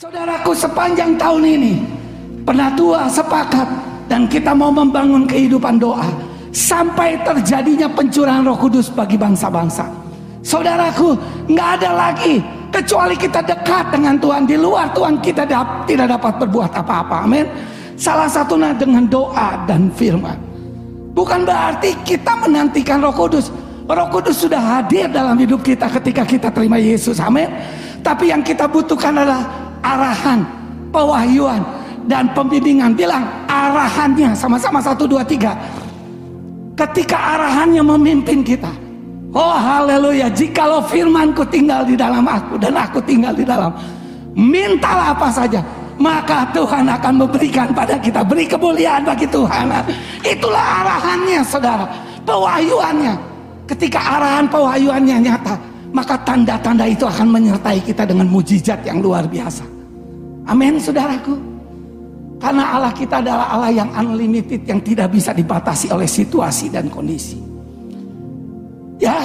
Saudaraku sepanjang tahun ini Penatua sepakat dan kita mau membangun kehidupan doa sampai terjadinya pencurahan Roh Kudus bagi bangsa-bangsa. Saudaraku, nggak ada lagi kecuali kita dekat dengan Tuhan. Di luar Tuhan kita dap, tidak dapat berbuat apa-apa. Amin. Salah satunya dengan doa dan firman. Bukan berarti kita menantikan Roh Kudus. Roh Kudus sudah hadir dalam hidup kita ketika kita terima Yesus. Amin. Tapi yang kita butuhkan adalah arahan, pewahyuan, dan pembimbingan. Bilang arahannya sama-sama satu dua tiga. Ketika arahannya memimpin kita. Oh haleluya. Jikalau firmanku tinggal di dalam aku dan aku tinggal di dalam. Mintalah apa saja. Maka Tuhan akan memberikan pada kita. Beri kemuliaan bagi Tuhan. Itulah arahannya saudara. Pewahyuannya. Ketika arahan pewahyuannya nyata. Maka tanda-tanda itu akan menyertai kita dengan mujizat yang luar biasa. Amin saudaraku. Karena Allah kita adalah Allah yang unlimited yang tidak bisa dibatasi oleh situasi dan kondisi. Ya.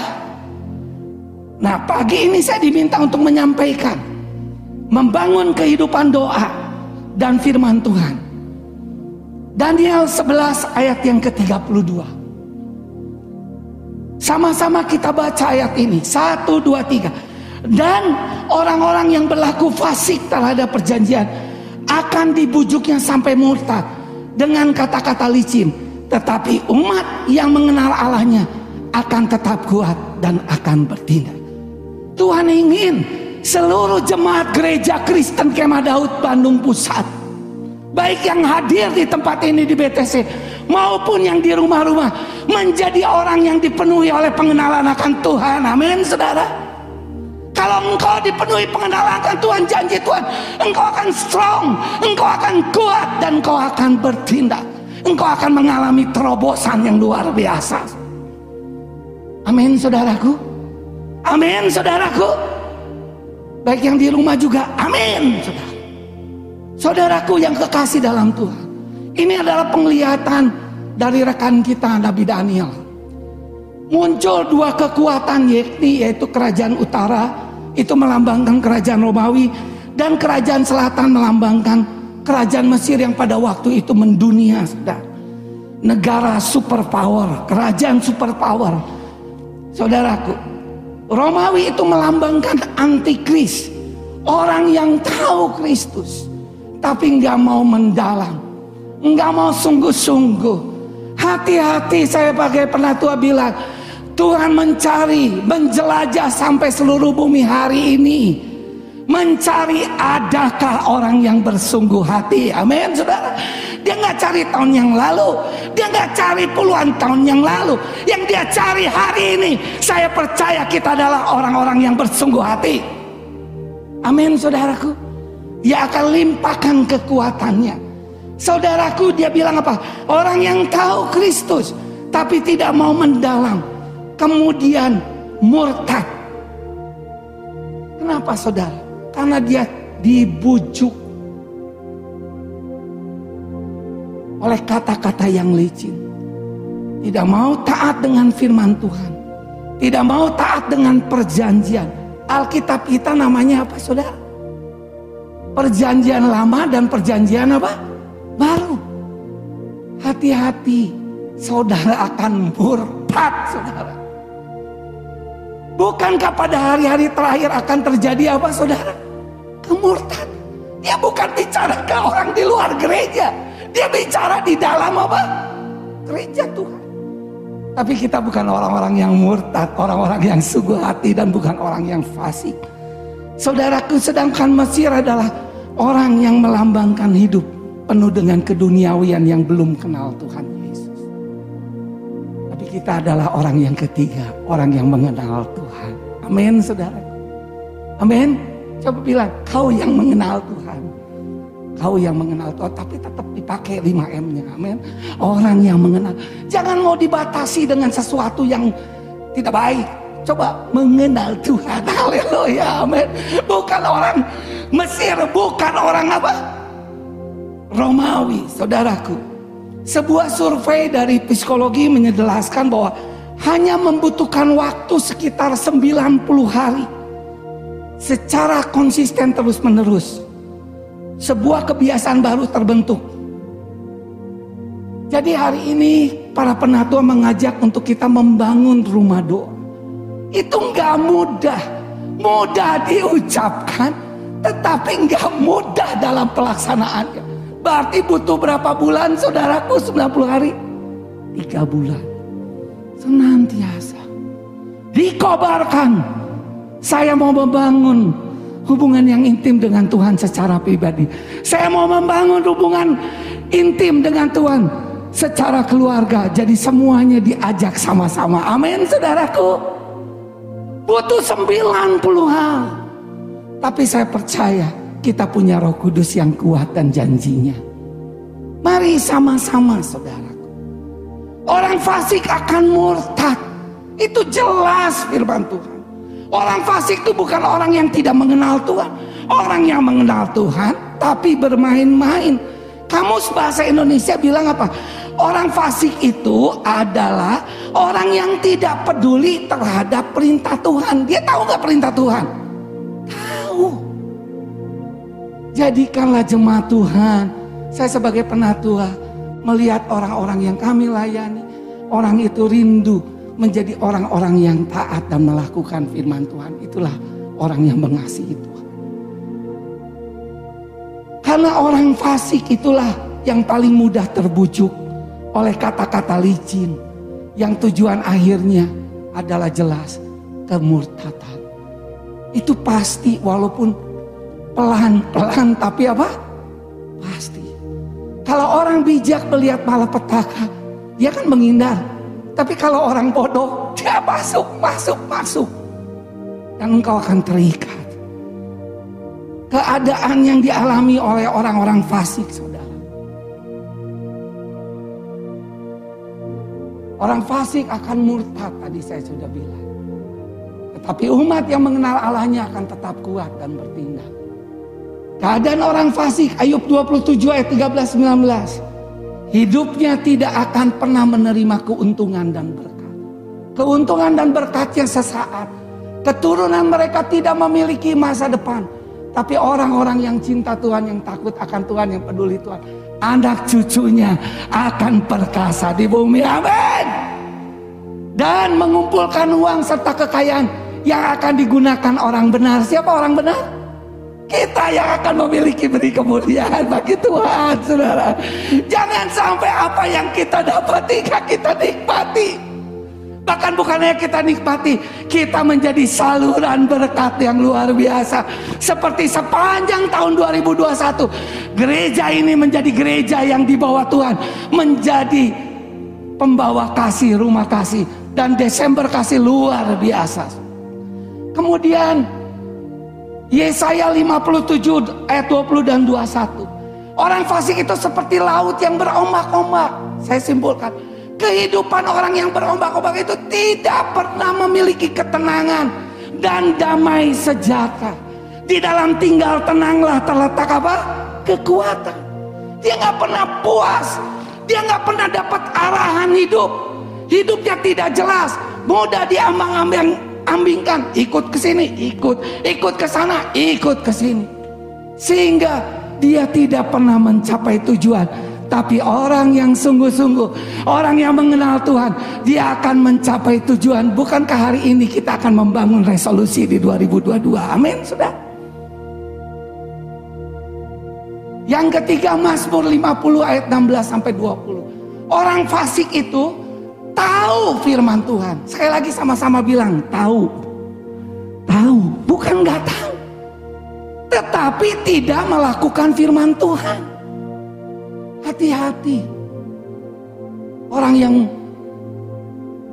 Nah, pagi ini saya diminta untuk menyampaikan membangun kehidupan doa dan firman Tuhan. Daniel 11 ayat yang ke-32. Sama-sama kita baca ayat ini. Satu, dua, tiga. Dan orang-orang yang berlaku fasik terhadap perjanjian akan dibujuknya sampai murtad dengan kata-kata licin. Tetapi umat yang mengenal Allahnya akan tetap kuat dan akan bertindak. Tuhan ingin seluruh jemaat gereja Kristen Kemah Daud Bandung Pusat. Baik yang hadir di tempat ini di BTC maupun yang di rumah-rumah menjadi orang yang dipenuhi oleh pengenalan akan Tuhan. Amin, saudara. Kalau engkau dipenuhi pengenalan akan Tuhan, janji Tuhan, engkau akan strong, engkau akan kuat, dan engkau akan bertindak. Engkau akan mengalami terobosan yang luar biasa. Amin, saudaraku. Amin, saudaraku. Baik yang di rumah juga, amin, saudara. Saudaraku yang kekasih dalam Tuhan. Ini adalah penglihatan dari rekan kita Nabi Daniel. Muncul dua kekuatan yakni yaitu kerajaan utara itu melambangkan kerajaan Romawi dan kerajaan selatan melambangkan kerajaan Mesir yang pada waktu itu mendunia saudara. Negara superpower, kerajaan superpower. Saudaraku, Romawi itu melambangkan antikris. Orang yang tahu Kristus tapi nggak mau mendalam, nggak mau sungguh-sungguh. Hati-hati saya pakai penatua bilang, Tuhan mencari, menjelajah sampai seluruh bumi hari ini. Mencari adakah orang yang bersungguh hati. Amin saudara. Dia nggak cari tahun yang lalu. Dia nggak cari puluhan tahun yang lalu. Yang dia cari hari ini. Saya percaya kita adalah orang-orang yang bersungguh hati. Amin saudaraku. Dia akan limpahkan kekuatannya. Saudaraku dia bilang apa? Orang yang tahu Kristus. Tapi tidak mau mendalam kemudian murtad. Kenapa saudara? Karena dia dibujuk oleh kata-kata yang licin. Tidak mau taat dengan firman Tuhan. Tidak mau taat dengan perjanjian. Alkitab kita namanya apa saudara? Perjanjian lama dan perjanjian apa? Baru. Hati-hati saudara akan murtad saudara. Bukankah pada hari-hari terakhir akan terjadi apa saudara? Kemurtad. Dia bukan bicara ke orang di luar gereja. Dia bicara di dalam apa? Gereja Tuhan. Tapi kita bukan orang-orang yang murtad, orang-orang yang sungguh hati dan bukan orang yang fasik. Saudaraku sedangkan Mesir adalah orang yang melambangkan hidup penuh dengan keduniawian yang belum kenal Tuhan kita adalah orang yang ketiga, orang yang mengenal Tuhan. Amin, saudara. Amin. Coba bilang, kau yang mengenal Tuhan. Kau yang mengenal Tuhan, tapi tetap dipakai 5M-nya. Amin. Orang yang mengenal. Jangan mau dibatasi dengan sesuatu yang tidak baik. Coba mengenal Tuhan. Haleluya. Amin. Bukan orang Mesir, bukan orang apa? Romawi, saudaraku. Sebuah survei dari psikologi menjelaskan bahwa hanya membutuhkan waktu sekitar 90 hari secara konsisten terus menerus Sebuah kebiasaan baru terbentuk. Jadi hari ini para penatua mengajak untuk kita membangun rumah doa. Itu nggak mudah. Mudah diucapkan, tetapi nggak mudah dalam pelaksanaannya. Berarti butuh berapa bulan saudaraku 90 hari? Tiga bulan. Senantiasa. Dikobarkan. Saya mau membangun hubungan yang intim dengan Tuhan secara pribadi. Saya mau membangun hubungan intim dengan Tuhan secara keluarga. Jadi semuanya diajak sama-sama. Amin saudaraku. Butuh 90 hal. Tapi saya percaya kita punya roh kudus yang kuat dan janjinya. Mari sama-sama saudara. Orang fasik akan murtad. Itu jelas firman Tuhan. Orang fasik itu bukan orang yang tidak mengenal Tuhan. Orang yang mengenal Tuhan tapi bermain-main. Kamus bahasa Indonesia bilang apa? Orang fasik itu adalah orang yang tidak peduli terhadap perintah Tuhan. Dia tahu gak perintah Tuhan? Jadikanlah jemaat Tuhan. Saya sebagai penatua melihat orang-orang yang kami layani. Orang itu rindu menjadi orang-orang yang taat dan melakukan firman Tuhan. Itulah orang yang mengasihi Tuhan. Karena orang fasik itulah yang paling mudah terbujuk oleh kata-kata licin yang tujuan akhirnya adalah jelas kemurtatan. Itu pasti walaupun pelan-pelan tapi apa? Pasti. Kalau orang bijak melihat malapetaka, dia kan menghindar. Tapi kalau orang bodoh, dia masuk, masuk, masuk. Dan engkau akan terikat keadaan yang dialami oleh orang-orang fasik, saudara. Orang fasik akan murtad, tadi saya sudah bilang. Tetapi umat yang mengenal Allahnya akan tetap kuat dan bertindak. Keadaan orang fasik, Ayub 27 ayat 13 19. Hidupnya tidak akan pernah menerima keuntungan dan berkat. Keuntungan dan berkatnya sesaat. Keturunan mereka tidak memiliki masa depan. Tapi orang-orang yang cinta Tuhan, yang takut akan Tuhan, yang peduli Tuhan. Anak cucunya akan perkasa di bumi. Amin. Dan mengumpulkan uang serta kekayaan yang akan digunakan orang benar. Siapa orang benar? Kita yang akan memiliki beri kemuliaan bagi Tuhan, saudara. Jangan sampai apa yang kita dapati, kita nikmati. Bahkan bukannya kita nikmati, kita menjadi saluran berkat yang luar biasa. Seperti sepanjang tahun 2021, gereja ini menjadi gereja yang dibawa Tuhan, menjadi pembawa kasih, rumah kasih, dan Desember kasih luar biasa. Kemudian Yesaya 57 ayat 20 dan 21. Orang fasik itu seperti laut yang berombak-ombak. Saya simpulkan, Kehidupan orang yang berombak-ombak itu tidak pernah memiliki ketenangan dan damai sejahtera. Di dalam tinggal tenanglah terletak apa? Kekuatan. Dia nggak pernah puas. Dia nggak pernah dapat arahan hidup. Hidupnya tidak jelas. Mudah diambang-ambing ambingkan. Ikut ke sini, ikut, ikut ke sana, ikut ke sini. Sehingga dia tidak pernah mencapai tujuan tapi orang yang sungguh-sungguh, orang yang mengenal Tuhan, dia akan mencapai tujuan. Bukankah hari ini kita akan membangun resolusi di 2022? Amin, sudah. Yang ketiga Mazmur 50 ayat 16 sampai 20. Orang fasik itu tahu firman Tuhan. Sekali lagi sama-sama bilang tahu. Tahu, bukan nggak tahu. Tetapi tidak melakukan firman Tuhan. Hati-hati. Orang yang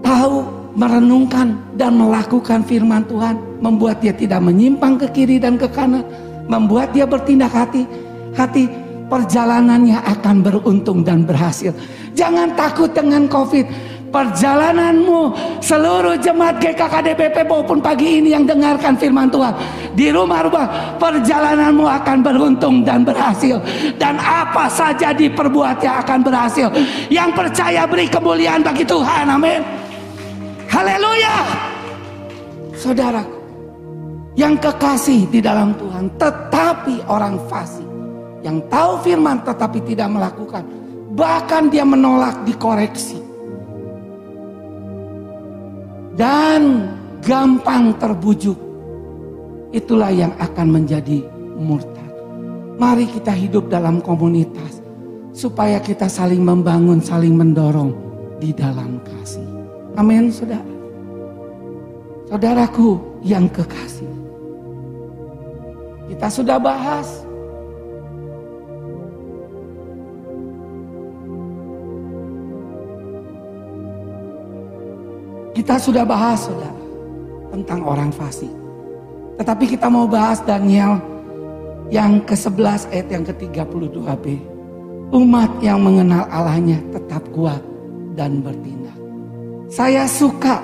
tahu merenungkan dan melakukan firman Tuhan membuat dia tidak menyimpang ke kiri dan ke kanan, membuat dia bertindak hati. Hati perjalanannya akan beruntung dan berhasil. Jangan takut dengan Covid perjalananmu seluruh jemaat GKKDBP maupun pagi ini yang dengarkan firman Tuhan di rumah-rumah perjalananmu akan beruntung dan berhasil dan apa saja diperbuatnya akan berhasil yang percaya beri kemuliaan bagi Tuhan amin haleluya saudara yang kekasih di dalam Tuhan tetapi orang fasik Yang tahu firman tetapi tidak melakukan. Bahkan dia menolak dikoreksi. Dan gampang terbujuk. Itulah yang akan menjadi murtad. Mari kita hidup dalam komunitas. Supaya kita saling membangun, saling mendorong di dalam kasih. Amin saudara. Saudaraku yang kekasih. Kita sudah bahas Kita sudah bahas saudara tentang orang fasik. Tetapi kita mau bahas Daniel yang ke-11 ayat yang ke-32b. Umat yang mengenal Allahnya tetap kuat dan bertindak. Saya suka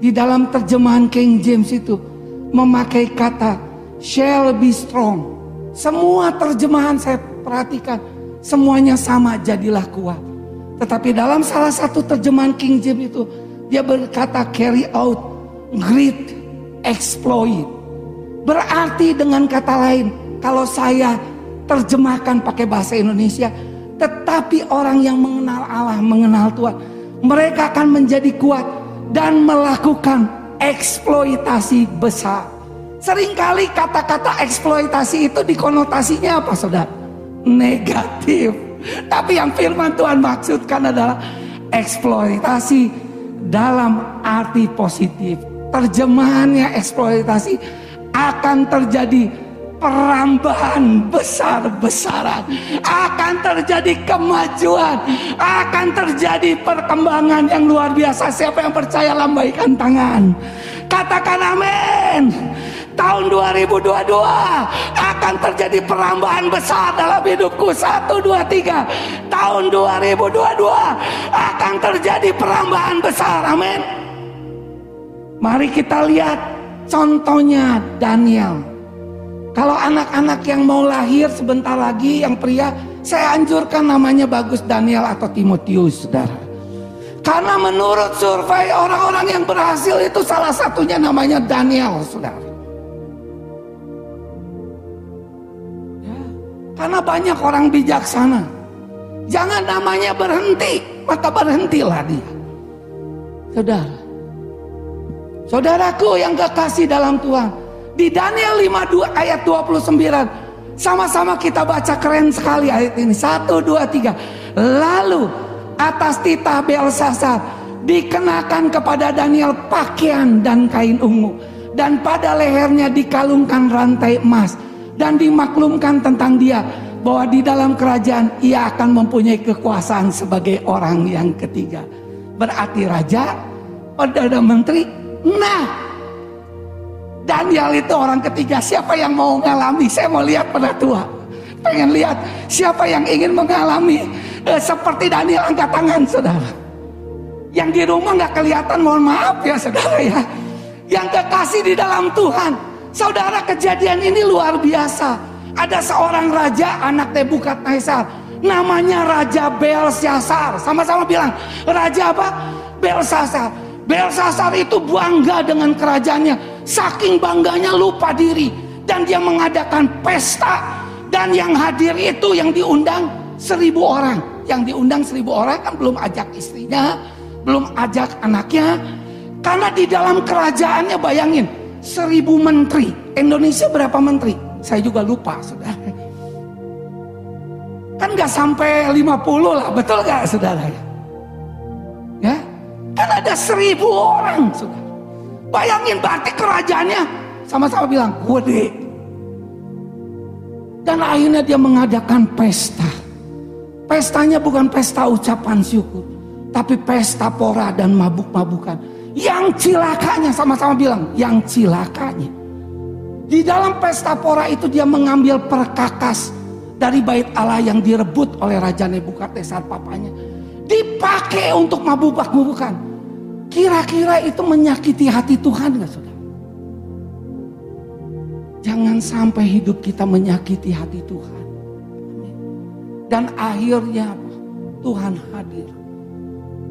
di dalam terjemahan King James itu memakai kata shall be strong. Semua terjemahan saya perhatikan semuanya sama jadilah kuat. Tetapi dalam salah satu terjemahan King James itu dia berkata carry out great exploit. Berarti dengan kata lain, kalau saya terjemahkan pakai bahasa Indonesia, tetapi orang yang mengenal Allah, mengenal Tuhan, mereka akan menjadi kuat dan melakukan eksploitasi besar. Seringkali kata-kata eksploitasi itu dikonotasinya apa saudara? Negatif. Tapi yang firman Tuhan maksudkan adalah eksploitasi dalam arti positif. Terjemahannya eksploitasi akan terjadi perambahan besar-besaran. Akan terjadi kemajuan. Akan terjadi perkembangan yang luar biasa. Siapa yang percaya lambaikan tangan. Katakan amin tahun 2022 akan terjadi perambahan besar dalam hidupku. Satu, dua, tiga. Tahun 2022 akan terjadi perambahan besar. Amin. Mari kita lihat contohnya Daniel. Kalau anak-anak yang mau lahir sebentar lagi yang pria, saya anjurkan namanya bagus Daniel atau Timotius, saudara. Karena menurut survei orang-orang yang berhasil itu salah satunya namanya Daniel, saudara. Karena banyak orang bijaksana. Jangan namanya berhenti, maka berhentilah dia. Saudara. Saudaraku yang kekasih dalam Tuhan. Di Daniel 52 ayat 29. Sama-sama kita baca keren sekali ayat ini. Satu, dua, tiga. Lalu atas titah Belsasar dikenakan kepada Daniel pakaian dan kain ungu. Dan pada lehernya dikalungkan rantai emas dan dimaklumkan tentang dia bahwa di dalam kerajaan ia akan mempunyai kekuasaan sebagai orang yang ketiga. Berarti raja, perdana menteri. Nah, Daniel itu orang ketiga. Siapa yang mau mengalami? Saya mau lihat pada tua. Pengen lihat siapa yang ingin mengalami eh, seperti Daniel angkat tangan, saudara. Yang di rumah nggak kelihatan, mohon maaf ya, saudara ya. Yang kekasih di dalam Tuhan Saudara kejadian ini luar biasa. Ada seorang raja anak Nebukadnezar. Namanya Raja Belsasar. Sama-sama bilang, Raja apa? Belsasar. Belsasar itu bangga dengan kerajaannya. Saking bangganya lupa diri. Dan dia mengadakan pesta. Dan yang hadir itu yang diundang seribu orang. Yang diundang seribu orang kan belum ajak istrinya. Belum ajak anaknya. Karena di dalam kerajaannya bayangin seribu menteri. Indonesia berapa menteri? Saya juga lupa, saudara. Kan gak sampai 50 lah, betul gak saudara? Ya, kan ada seribu orang, saudara. Bayangin berarti kerajaannya sama-sama bilang, gede. Dan akhirnya dia mengadakan pesta. Pestanya bukan pesta ucapan syukur, tapi pesta pora dan mabuk-mabukan. Yang cilakanya sama-sama bilang, yang cilakanya. Di dalam pesta pora itu dia mengambil perkakas dari bait Allah yang direbut oleh Raja Nebukadnezar papanya. Dipakai untuk mabuk-mabukan. Kira-kira itu menyakiti hati Tuhan gak saudara? Jangan sampai hidup kita menyakiti hati Tuhan. Dan akhirnya Tuhan hadir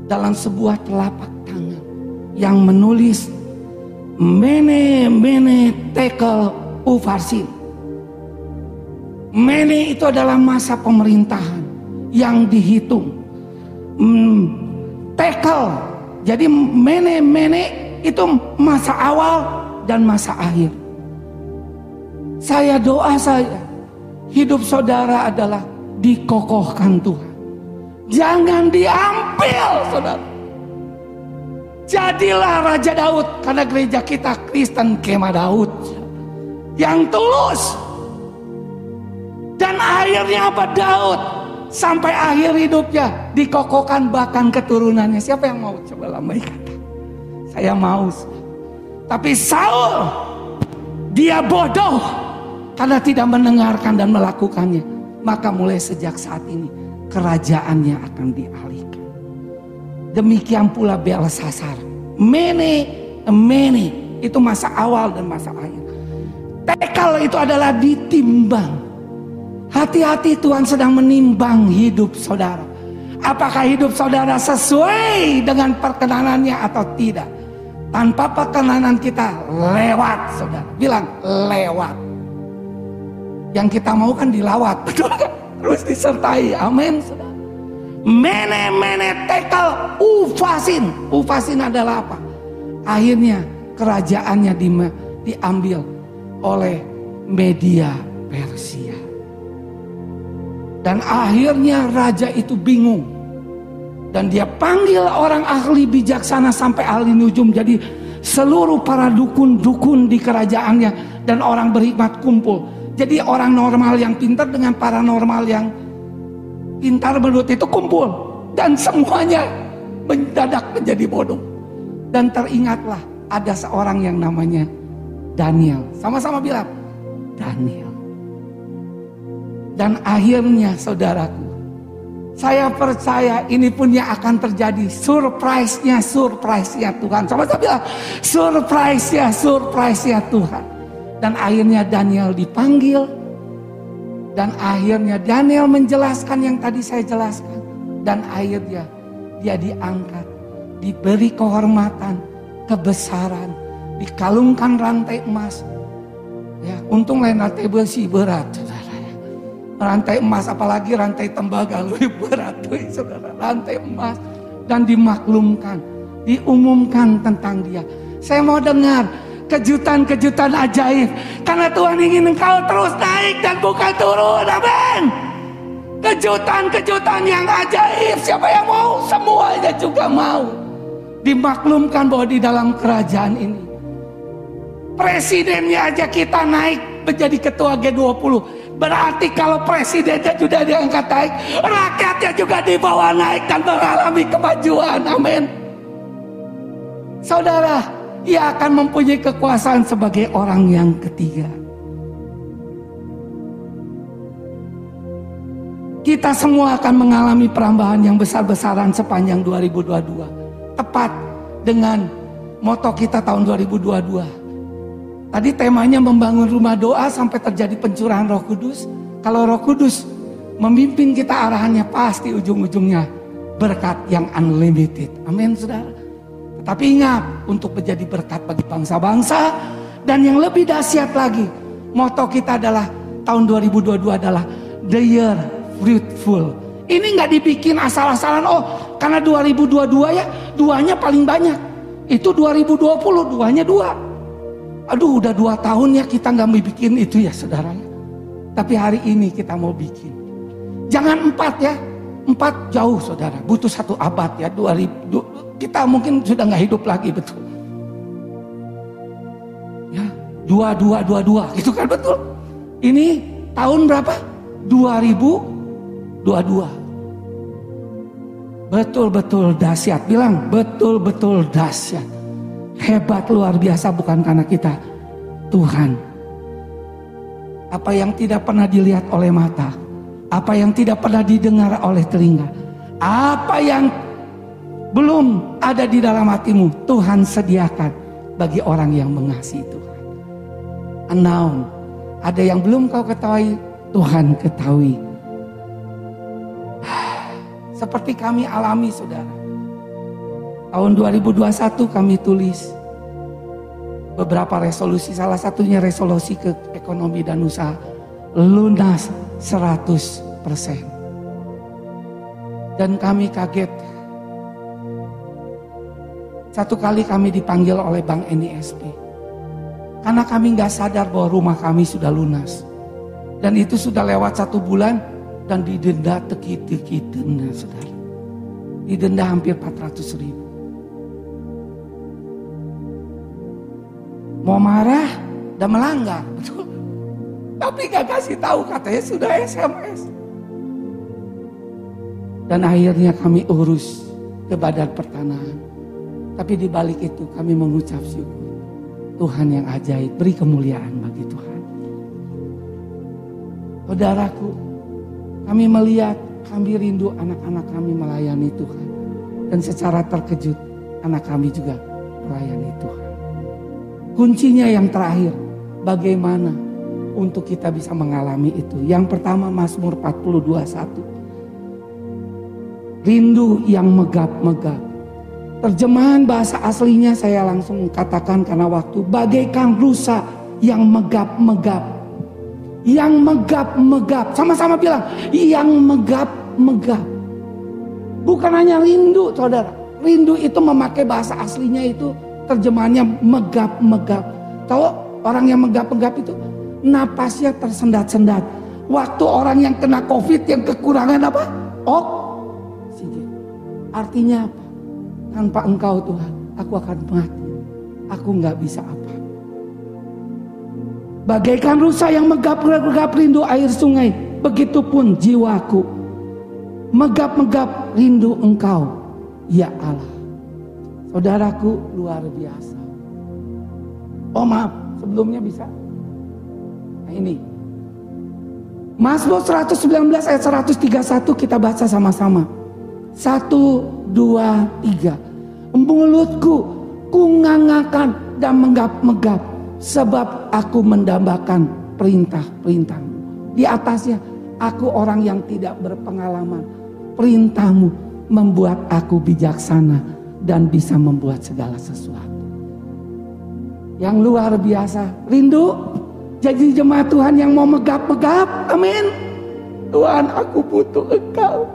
dalam sebuah telapak tangan yang menulis mene mene tekel ufarsin. Mene itu adalah masa pemerintahan yang dihitung. Hmm, tekel. Jadi mene mene itu masa awal dan masa akhir. Saya doa saya hidup saudara adalah dikokohkan Tuhan. Jangan diambil saudara. Jadilah Raja Daud karena gereja kita Kristen kemah Daud yang tulus dan akhirnya apa Daud sampai akhir hidupnya dikokohkan bahkan keturunannya. Siapa yang mau coba lambai kata? Saya mau. Tapi Saul dia bodoh karena tidak mendengarkan dan melakukannya. Maka mulai sejak saat ini kerajaannya akan dialihkan. Demikian pula Belsasar. Mene, mene itu masa awal dan masa akhir. Tekal itu adalah ditimbang Hati-hati Tuhan sedang menimbang hidup saudara. Apakah hidup saudara sesuai dengan perkenanannya atau tidak? Tanpa perkenanan kita lewat saudara. Bilang lewat. Yang kita mau kan dilawat. Terus disertai. Amin saudara. Mene mene tekel ufasin. Ufasin adalah apa? Akhirnya kerajaannya di, diambil oleh media Persia. Dan akhirnya raja itu bingung. Dan dia panggil orang ahli bijaksana sampai ahli nujum. Jadi seluruh para dukun-dukun di kerajaannya dan orang berhikmat kumpul. Jadi orang normal yang pintar dengan paranormal yang pintar menurut itu kumpul. Dan semuanya mendadak menjadi bodoh. Dan teringatlah ada seorang yang namanya Daniel. Sama-sama bilang, Daniel. Dan akhirnya saudaraku, saya percaya ini pun yang akan terjadi. Surprise-nya, surprise-nya Tuhan. Sama saya bilang, surprise-nya, surprise-nya Tuhan. Dan akhirnya Daniel dipanggil. Dan akhirnya Daniel menjelaskan yang tadi saya jelaskan. Dan akhirnya dia diangkat. Diberi kehormatan, kebesaran. Dikalungkan rantai emas. Ya, untung lain rantai besi berat rantai emas apalagi rantai tembaga lebih berat saudara rantai emas dan dimaklumkan diumumkan tentang dia saya mau dengar kejutan-kejutan ajaib. Karena Tuhan ingin engkau terus naik dan bukan turun. Amin. Kejutan-kejutan yang ajaib. Siapa yang mau? Semuanya juga mau. Dimaklumkan bahwa di dalam kerajaan ini presidennya aja kita naik menjadi ketua G20 Berarti kalau presidennya sudah diangkat naik, rakyatnya juga dibawa naik dan mengalami kemajuan. Amin. Saudara, ia akan mempunyai kekuasaan sebagai orang yang ketiga. Kita semua akan mengalami perambahan yang besar-besaran sepanjang 2022. Tepat dengan moto kita tahun 2022 Tadi temanya membangun rumah doa sampai terjadi pencurahan roh kudus. Kalau roh kudus memimpin kita arahannya pasti ujung-ujungnya berkat yang unlimited. Amin saudara. Tetapi ingat untuk menjadi berkat bagi bangsa-bangsa. Dan yang lebih dahsyat lagi. Moto kita adalah tahun 2022 adalah the year fruitful. Ini nggak dibikin asal-asalan. Oh karena 2022 ya duanya paling banyak. Itu 2020 duanya dua. Aduh udah dua tahun ya kita nggak mau bikin itu ya saudara. Tapi hari ini kita mau bikin. Jangan empat ya. Empat jauh saudara. Butuh satu abad ya. Dua ribu, kita mungkin sudah nggak hidup lagi betul. Ya, dua, dua, dua, dua. Gitu kan betul. Ini tahun berapa? 2022. Betul-betul dahsyat. Bilang betul-betul dahsyat hebat luar biasa bukan karena kita Tuhan apa yang tidak pernah dilihat oleh mata apa yang tidak pernah didengar oleh telinga? Apa yang belum ada di dalam hatimu Tuhan sediakan bagi orang yang mengasihi Tuhan. Anaun ada yang belum kau ketahui Tuhan ketahui. Seperti kami alami saudara. Tahun 2021 kami tulis beberapa resolusi, salah satunya resolusi ke ekonomi dan usaha lunas 100%. Dan kami kaget. Satu kali kami dipanggil oleh Bank NISP. Karena kami nggak sadar bahwa rumah kami sudah lunas. Dan itu sudah lewat satu bulan dan didenda teki-teki denda saudara. Didenda hampir 400 ribu. Mau marah dan melanggar, betul. Tapi gak kasih tahu katanya sudah SMS. Dan akhirnya kami urus ke badan pertanahan. Tapi di balik itu kami mengucap syukur. Tuhan yang ajaib, beri kemuliaan bagi Tuhan. Saudaraku, kami melihat, kami rindu anak-anak kami melayani Tuhan. Dan secara terkejut, anak kami juga melayani Tuhan. Kuncinya yang terakhir, bagaimana untuk kita bisa mengalami itu. Yang pertama Mazmur 42:1. Rindu yang megap-megap. Terjemahan bahasa aslinya saya langsung katakan karena waktu bagaikan rusa yang megap-megap. Yang megap-megap. Sama-sama bilang, yang megap-megap. Bukan hanya rindu, Saudara. Rindu itu memakai bahasa aslinya itu terjemahannya megap-megap. Tahu orang yang megap-megap itu napasnya tersendat-sendat. Waktu orang yang kena covid yang kekurangan apa? Oksigen. Artinya apa? Tanpa engkau Tuhan, aku akan mati. Aku nggak bisa apa. Bagaikan rusa yang megap-megap rindu air sungai, begitupun jiwaku. Megap-megap rindu engkau, ya Allah. Saudaraku luar biasa. Oh maaf, sebelumnya bisa. Nah ini. Mazmur 119 ayat 131 kita baca sama-sama. Satu, dua, tiga. Mulutku kungangakan dan menggap-megap. Sebab aku mendambakan perintah-perintahmu. Di atasnya aku orang yang tidak berpengalaman. Perintahmu membuat aku bijaksana dan bisa membuat segala sesuatu. Yang luar biasa. Rindu jadi jemaat Tuhan yang mau megap-megap. Amin. Tuhan aku butuh engkau.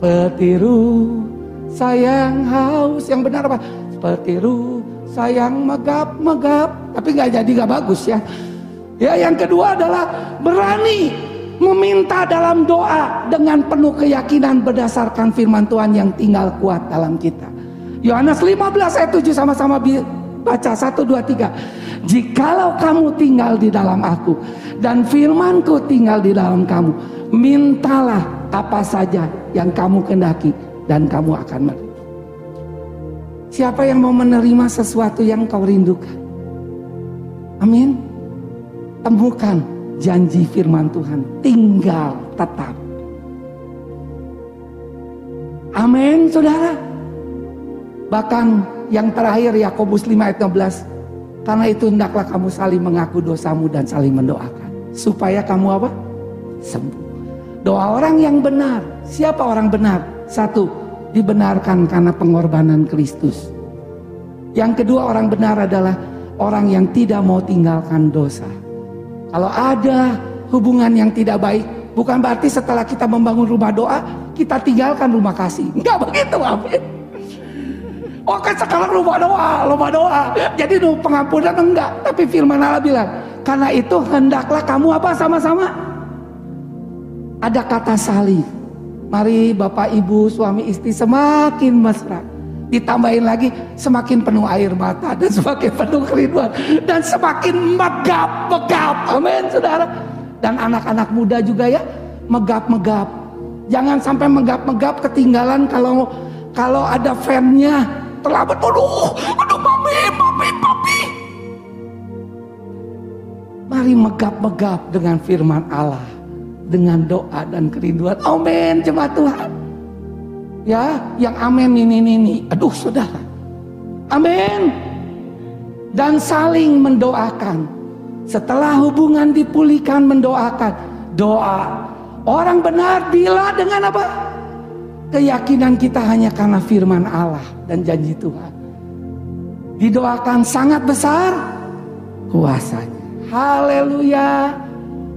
Petiru sayang haus. Yang benar apa? Petiru sayang megap-megap. Tapi nggak jadi nggak bagus ya. Ya yang kedua adalah berani meminta dalam doa dengan penuh keyakinan berdasarkan firman Tuhan yang tinggal kuat dalam kita. Yohanes 15 ayat 7 sama-sama baca 1 2 3. Jikalau kamu tinggal di dalam aku dan firmanku tinggal di dalam kamu, mintalah apa saja yang kamu kendaki dan kamu akan menerima. Siapa yang mau menerima sesuatu yang kau rindukan? Amin. Temukan janji firman Tuhan. Tinggal tetap. Amin saudara. Bahkan yang terakhir Yakobus 5 ayat 16. Karena itu hendaklah kamu saling mengaku dosamu dan saling mendoakan. Supaya kamu apa? Sembuh. Doa orang yang benar. Siapa orang benar? Satu, dibenarkan karena pengorbanan Kristus. Yang kedua orang benar adalah orang yang tidak mau tinggalkan dosa. Kalau ada hubungan yang tidak baik, bukan berarti setelah kita membangun rumah doa, kita tinggalkan rumah kasih. Enggak begitu, amin. Oh kan sekarang rumah doa, rumah doa. Jadi nu pengampunan enggak. Tapi firman Allah bilang, karena itu hendaklah kamu apa sama-sama? Ada kata saling. Mari Bapak Ibu suami istri semakin mesra Ditambahin lagi semakin penuh air mata dan semakin penuh kerinduan dan semakin megap-megap. Amin, saudara. Dan anak-anak muda juga ya megap-megap. Jangan sampai megap-megap ketinggalan kalau kalau ada fannya terlambat. Aduh, aduh mami, mami, papi. Mari megap-megap dengan firman Allah. Dengan doa dan kerinduan. Amin, jemaat Tuhan ya yang amin ini ini, ini. aduh saudara amin dan saling mendoakan setelah hubungan dipulihkan mendoakan doa orang benar bila dengan apa keyakinan kita hanya karena firman Allah dan janji Tuhan didoakan sangat besar kuasanya haleluya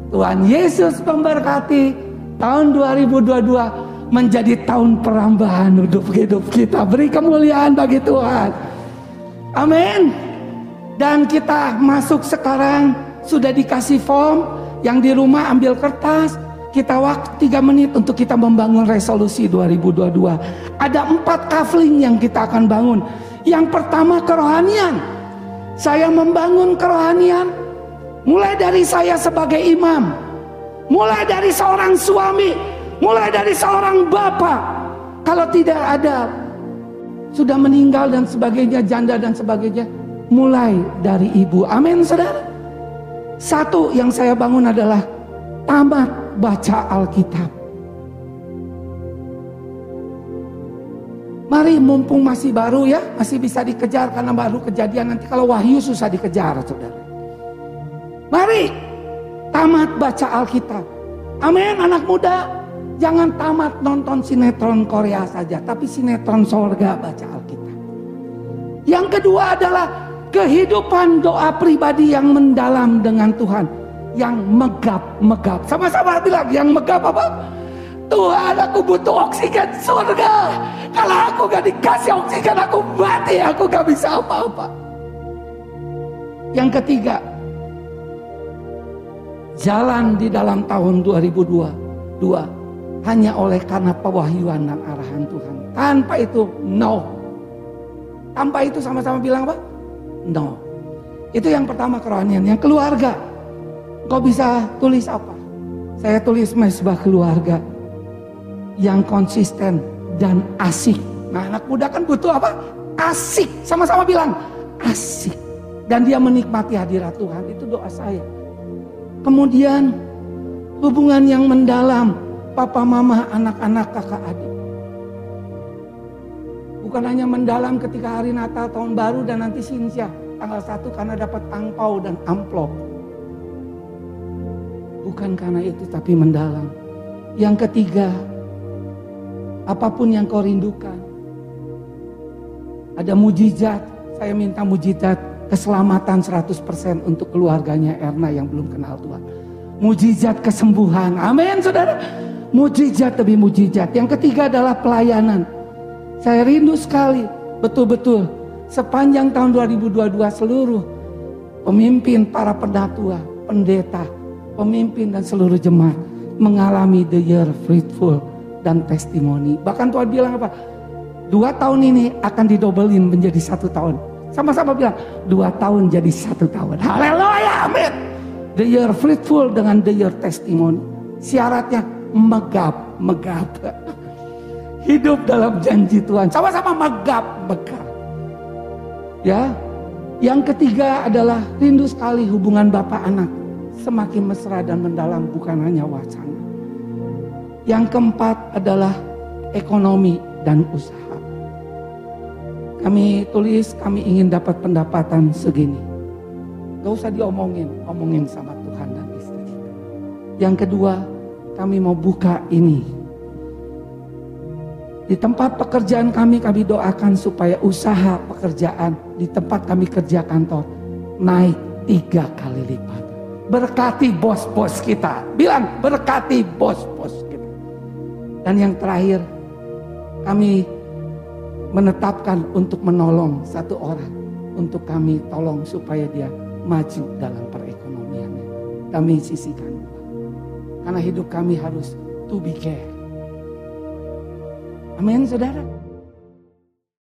Tuhan Yesus memberkati tahun 2022 menjadi tahun perambahan hidup hidup kita. Beri kemuliaan bagi Tuhan. Amin. Dan kita masuk sekarang sudah dikasih form yang di rumah ambil kertas. Kita waktu 3 menit untuk kita membangun resolusi 2022. Ada empat kafling yang kita akan bangun. Yang pertama kerohanian. Saya membangun kerohanian mulai dari saya sebagai imam, mulai dari seorang suami, mulai dari seorang bapak. Kalau tidak ada sudah meninggal dan sebagainya, janda dan sebagainya, mulai dari ibu. Amin, saudara. Satu yang saya bangun adalah tamat baca Alkitab. Mari mumpung masih baru ya, masih bisa dikejar karena baru kejadian nanti kalau wahyu susah dikejar saudara. Mari tamat baca Alkitab. Amin anak muda. Jangan tamat nonton sinetron Korea saja, tapi sinetron sorga baca Alkitab. Yang kedua adalah kehidupan doa pribadi yang mendalam dengan Tuhan. Yang megap-megap. Sama-sama bilang yang megap apa? Tuhan aku butuh oksigen surga. Kalau aku gak dikasih oksigen aku mati. Aku gak bisa apa-apa. Yang ketiga. Jalan di dalam tahun 2022. Hanya oleh karena pewahyuan dan arahan Tuhan. Tanpa itu no. Tanpa itu sama-sama bilang apa? No. Itu yang pertama kerohanian. Yang keluarga. Kau bisa tulis apa? Saya tulis mesbah keluarga yang konsisten dan asik. Nah anak muda kan butuh apa? Asik. Sama-sama bilang asik. Dan dia menikmati hadirat Tuhan. Itu doa saya. Kemudian hubungan yang mendalam. Papa, mama, anak-anak, kakak, adik. Bukan hanya mendalam ketika hari Natal, tahun baru dan nanti Sinsia. Tanggal 1 karena dapat angpau dan amplop. Bukan karena itu tapi mendalam. Yang ketiga, apa pun yang kau rindukan. Ada mujizat, saya minta mujizat keselamatan 100% untuk keluarganya Erna yang belum kenal Tuhan. Mujizat kesembuhan, amin saudara. Mujizat demi mujizat. Yang ketiga adalah pelayanan. Saya rindu sekali, betul-betul sepanjang tahun 2022 seluruh pemimpin, para pendatua, pendeta, pemimpin dan seluruh jemaat mengalami the year fruitful dan testimoni. Bahkan Tuhan bilang apa? Dua tahun ini akan didobelin menjadi satu tahun. Sama-sama bilang, dua tahun jadi satu tahun. Haleluya, amin. The year fruitful dengan the year testimony. Syaratnya megap, megap. Hidup dalam janji Tuhan. Sama-sama megap, megap. Ya, yang ketiga adalah rindu sekali hubungan bapak anak. Semakin mesra dan mendalam bukan hanya wacana. Yang keempat adalah ekonomi dan usaha. Kami tulis kami ingin dapat pendapatan segini. Gak usah diomongin, omongin sama Tuhan dan istri kita. Yang kedua, kami mau buka ini. Di tempat pekerjaan kami, kami doakan supaya usaha pekerjaan di tempat kami kerja kantor naik tiga kali lipat. Berkati bos-bos kita. Bilang berkati bos-bos kita. Dan yang terakhir, kami menetapkan untuk menolong satu orang. Untuk kami tolong supaya dia maju dalam perekonomiannya. Kami sisihkan. Karena hidup kami harus to be care. Amin saudara.